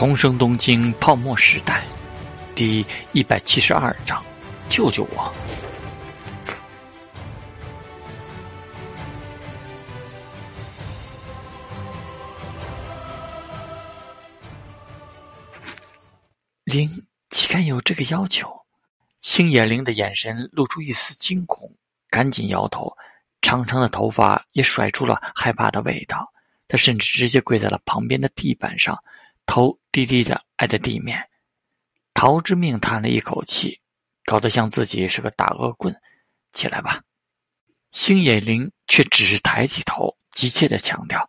重生东京泡沫时代，第一百七十二章，救救我！灵，岂敢有这个要求？星野灵的眼神露出一丝惊恐，赶紧摇头，长长的头发也甩出了害怕的味道。他甚至直接跪在了旁边的地板上，头低低的挨着地面。陶之命叹了一口气，搞得像自己是个大恶棍。起来吧。星野灵却只是抬起头，急切的强调：“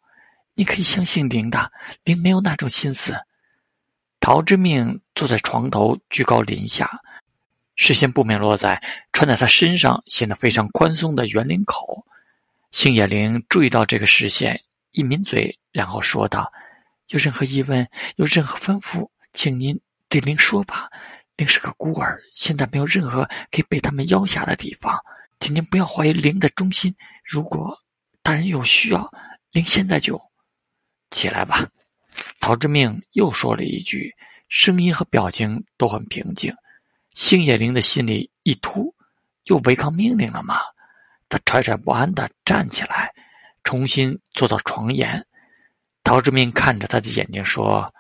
你可以相信灵的，灵没有那种心思。”陶之命坐在床头，居高临下，视线不免落在穿在他身上显得非常宽松的圆领口。星野灵注意到这个视线。一抿嘴，然后说道：“有任何疑问，有任何吩咐，请您对灵说吧。灵是个孤儿，现在没有任何可以被他们要挟的地方，请您不要怀疑灵的忠心。如果大人有需要，灵现在就起来吧。”陶之命又说了一句，声音和表情都很平静。星野灵的心里一突，又违抗命令了吗？他惴惴不安的站起来。重新坐到床沿，陶志明看着他的眼睛说：“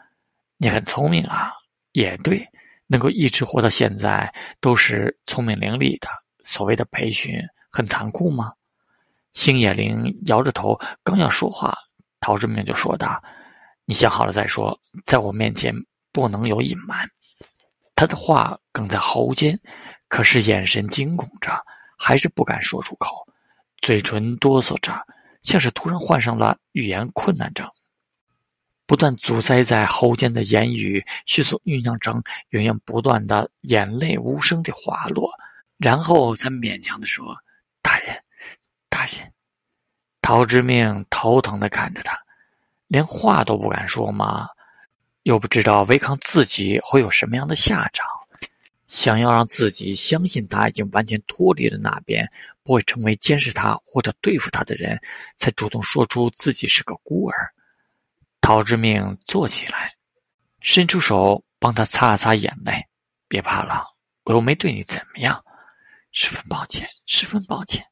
你很聪明啊，也对，能够一直活到现在都是聪明伶俐的。所谓的培训很残酷吗？”星野灵摇着头，刚要说话，陶志明就说道：“你想好了再说，在我面前不能有隐瞒。”他的话哽在喉间，可是眼神惊恐着，还是不敢说出口，嘴唇哆嗦着。像是突然患上了语言困难症，不断阻塞在喉间的言语迅速酝酿成源源不断的眼泪无声的滑落，然后才勉强的说：“大人，大人。”陶之命头疼的看着他，连话都不敢说吗？又不知道违抗自己会有什么样的下场。想要让自己相信他已经完全脱离了那边，不会成为监视他或者对付他的人，才主动说出自己是个孤儿。陶之命坐起来，伸出手帮他擦了擦眼泪。别怕了，我又没对你怎么样。十分抱歉，十分抱歉。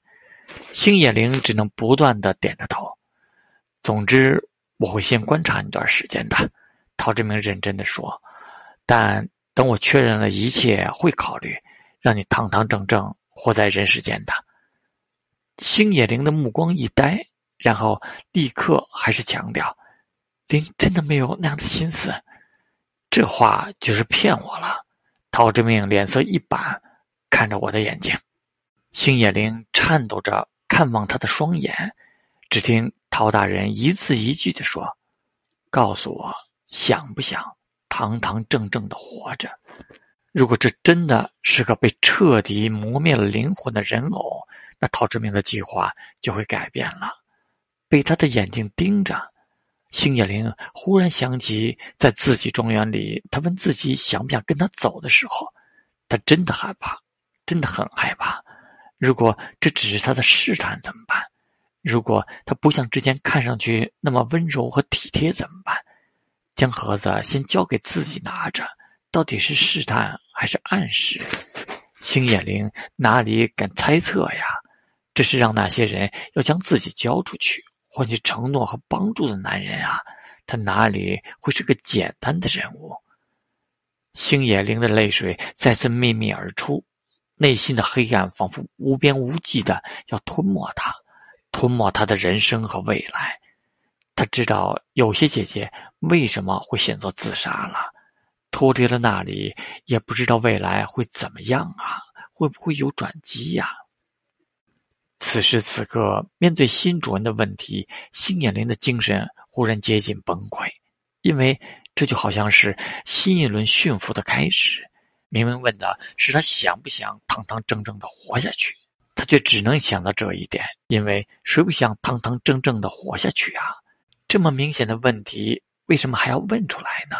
星野灵只能不断的点着头。总之，我会先观察一段时间的。陶之命认真的说，但。等我确认了一切，会考虑让你堂堂正正活在人世间的。星野灵的目光一呆，然后立刻还是强调：“灵真的没有那样的心思。”这话就是骗我了。陶之命脸色一板，看着我的眼睛。星野灵颤抖着看望他的双眼，只听陶大人一字一句的说：“告诉我，想不想？”堂堂正正的活着。如果这真的是个被彻底磨灭了灵魂的人偶，那陶之明的计划就会改变了。被他的眼睛盯着，星野灵忽然想起，在自己庄园里，他问自己想不想跟他走的时候，他真的害怕，真的很害怕。如果这只是他的试探怎么办？如果他不像之前看上去那么温柔和体贴怎么办？将盒子先交给自己拿着，到底是试探还是暗示？星野灵哪里敢猜测呀？这是让那些人要将自己交出去，换取承诺和帮助的男人啊！他哪里会是个简单的人物？星野灵的泪水再次密密而出，内心的黑暗仿佛无边无际的要吞没他，吞没他的人生和未来。他知道有些姐姐为什么会选择自杀了，脱离了那里，也不知道未来会怎么样啊，会不会有转机呀？此时此刻，面对新主人的问题，新眼灵的精神忽然接近崩溃，因为这就好像是新一轮驯服的开始。明明问的是他想不想堂堂正正的活下去，他却只能想到这一点，因为谁不想堂堂正正的活下去啊？这么明显的问题，为什么还要问出来呢？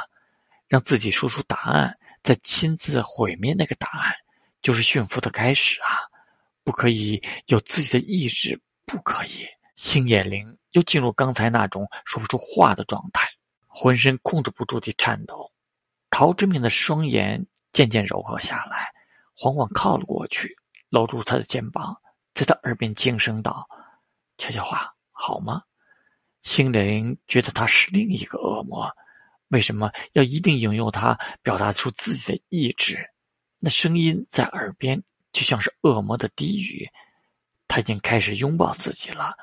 让自己说出答案，再亲自毁灭那个答案，就是驯服的开始啊！不可以有自己的意志，不可以。星野灵又进入刚才那种说不出话的状态。浑身控制不住地颤抖。陶之明的双眼渐渐柔和下来，缓缓靠了过去，搂住他的肩膀，在他耳边轻声道：“悄悄话，好吗？”星野灵觉得他是另一个恶魔，为什么要一定引诱他表达出自己的意志？那声音在耳边，就像是恶魔的低语。他已经开始拥抱自己了，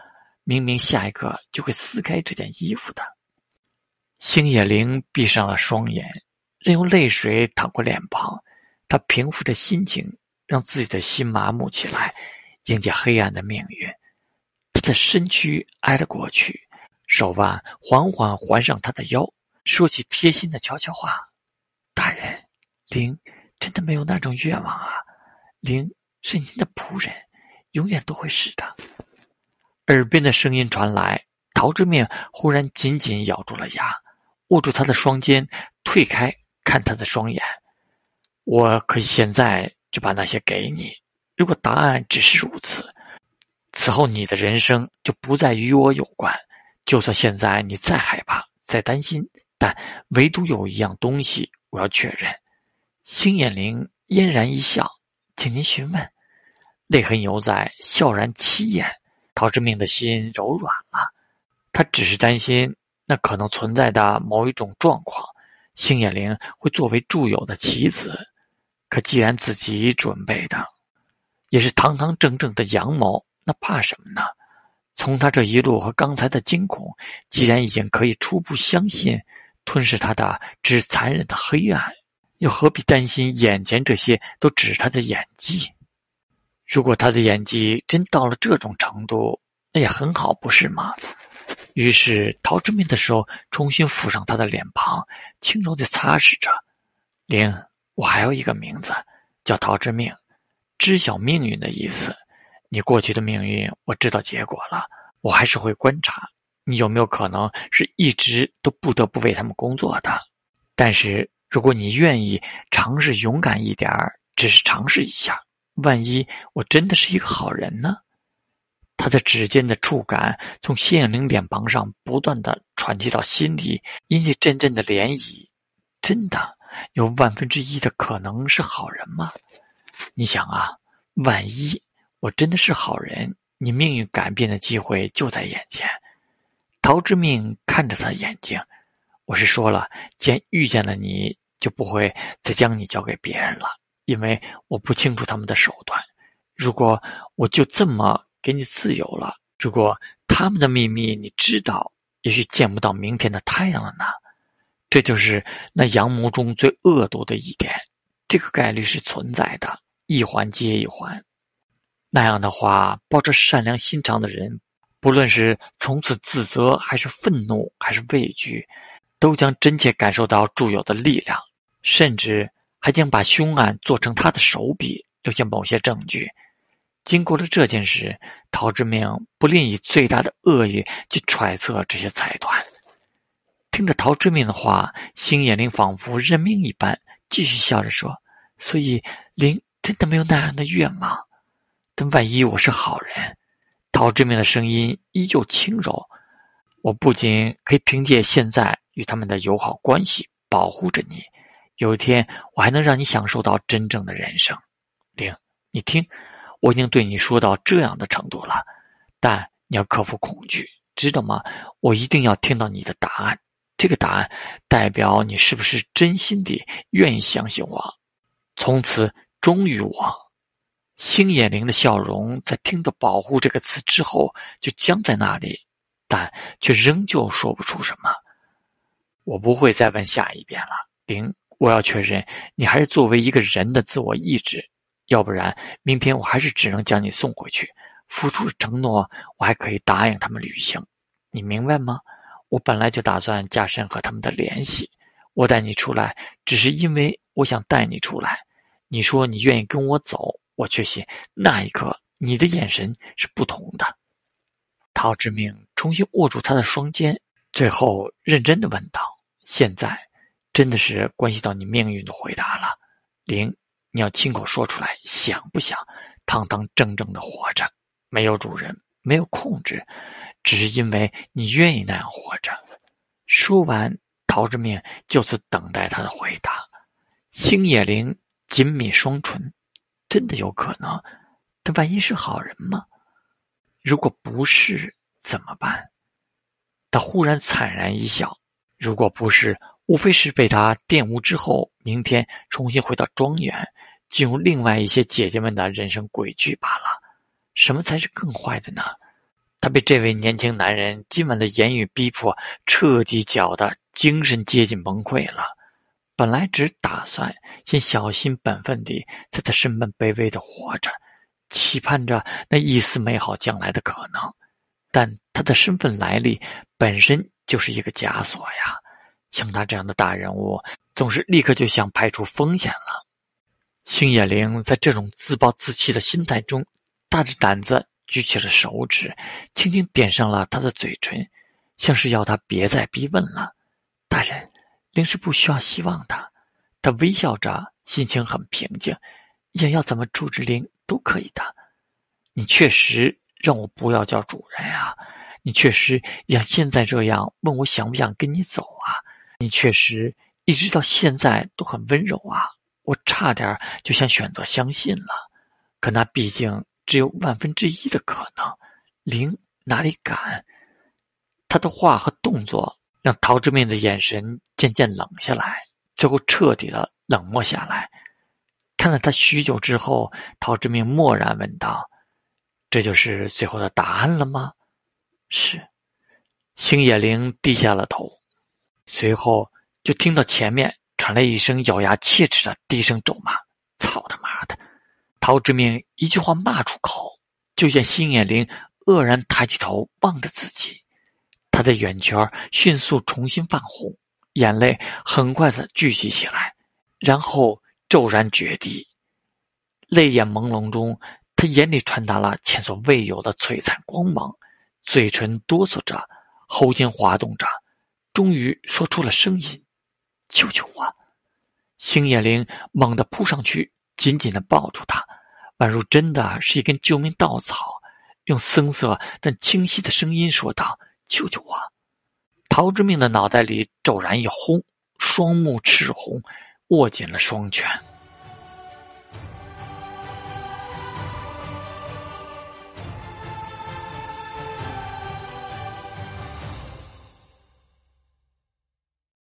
明明下一刻就会撕开这件衣服的。星野灵闭上了双眼，任由泪水淌过脸庞。他平复着心情，让自己的心麻木起来，迎接黑暗的命运。他的身躯挨了过去。手腕缓缓环上他的腰，说起贴心的悄悄话：“大人，灵真的没有那种愿望啊，灵是您的仆人，永远都会是的。”耳边的声音传来，陶之命忽然紧紧咬住了牙，握住他的双肩，退开，看他的双眼：“我可以现在就把那些给你，如果答案只是如此，此后你的人生就不再与我有关。”就算现在你再害怕、再担心，但唯独有一样东西我要确认。星眼灵嫣然一笑，请您询问。泪痕犹在，笑然凄艳。陶之命的心柔软了，他只是担心那可能存在的某一种状况，星眼灵会作为祝友的棋子。可既然自己准备的，也是堂堂正正的阳谋，那怕什么呢？从他这一路和刚才的惊恐，既然已经可以初步相信吞噬他的只是残忍的黑暗，又何必担心眼前这些都只是他的演技？如果他的演技真到了这种程度，那也很好，不是吗？于是陶之命的手重新抚上他的脸庞，轻柔地擦拭着。灵，我还有一个名字，叫陶之命，知晓命运的意思。你过去的命运，我知道结果了。我还是会观察，你有没有可能是一直都不得不为他们工作的。但是，如果你愿意尝试勇敢一点儿，只是尝试一下，万一我真的是一个好人呢？他的指尖的触感从谢影玲脸庞上不断的传递到心里，引起阵阵的涟漪。真的有万分之一的可能是好人吗？你想啊，万一……我真的是好人，你命运改变的机会就在眼前。陶之命看着他的眼睛，我是说了，既然遇见了你，就不会再将你交给别人了，因为我不清楚他们的手段。如果我就这么给你自由了，如果他们的秘密你知道，也许见不到明天的太阳了呢？这就是那阳谋中最恶毒的一点，这个概率是存在的，一环接一环。那样的话，抱着善良心肠的人，不论是从此自责，还是愤怒，还是畏惧，都将真切感受到祝友的力量，甚至还将把凶案做成他的手笔，留下某些证据。经过了这件事，陶之命不吝以最大的恶意去揣测这些财团。听着陶之命的话，星野灵仿佛认命一般，继续笑着说：“所以，灵真的没有那样的愿望。”但万一我是好人，陶之明的声音依旧轻柔。我不仅可以凭借现在与他们的友好关系保护着你，有一天我还能让你享受到真正的人生。玲，你听，我已经对你说到这样的程度了，但你要克服恐惧，知道吗？我一定要听到你的答案。这个答案代表你是不是真心地愿意相信我，从此忠于我。星野灵的笑容在听到“保护”这个词之后就僵在那里，但却仍旧说不出什么。我不会再问下一遍了，零，我要确认你还是作为一个人的自我意志，要不然明天我还是只能将你送回去。付出承诺，我还可以答应他们履行，你明白吗？我本来就打算加深和他们的联系，我带你出来只是因为我想带你出来。你说你愿意跟我走。我确信那一刻，你的眼神是不同的。陶之命重新握住他的双肩，最后认真的问道：“现在，真的是关系到你命运的回答了，灵，你要亲口说出来，想不想堂堂正正的活着，没有主人，没有控制，只是因为你愿意那样活着。”说完，陶之命就此等待他的回答。星野灵紧抿双唇，真的有可能？他万一是好人吗？如果不是，怎么办？他忽然惨然一笑。如果不是，无非是被他玷污之后，明天重新回到庄园，进入另外一些姐姐们的人生轨迹罢了。什么才是更坏的呢？他被这位年轻男人今晚的言语逼迫，彻底搅得精神接近崩溃了。本来只打算先小心本分地在他身边卑微的活着，期盼着那一丝美好将来的可能，但他的身份来历本身就是一个枷锁呀！像他这样的大人物，总是立刻就想排除风险了。星野灵在这种自暴自弃的心态中，大着胆子。举起了手指，轻轻点上了他的嘴唇，像是要他别再逼问了。大人，灵是不需要希望的。他微笑着，心情很平静。想要怎么处置灵都可以的。你确实让我不要叫主人啊！你确实像现在这样问我想不想跟你走啊！你确实一直到现在都很温柔啊！我差点就想选择相信了，可那毕竟……只有万分之一的可能，灵哪里敢？他的话和动作让陶之命的眼神渐渐冷下来，最后彻底的冷漠下来。看了他许久之后，陶之命默然问道：“这就是最后的答案了吗？”是。星野灵低下了头，随后就听到前面传来一声咬牙切齿的低声咒骂：“操他妈的！”陶之命一句话骂出口，就见星野灵愕然抬起头望着自己，他的眼圈迅速重新泛红，眼泪很快的聚集起来，然后骤然决堤。泪眼朦胧中，他眼里传达了前所未有的璀璨光芒，嘴唇哆嗦着，喉间滑动着，终于说出了声音：“救救我！”星野灵猛地扑上去，紧紧的抱住他。宛如真的是一根救命稻草，用森涩但清晰的声音说道：“救救我！”陶之命的脑袋里骤然一轰，双目赤红，握紧了双拳。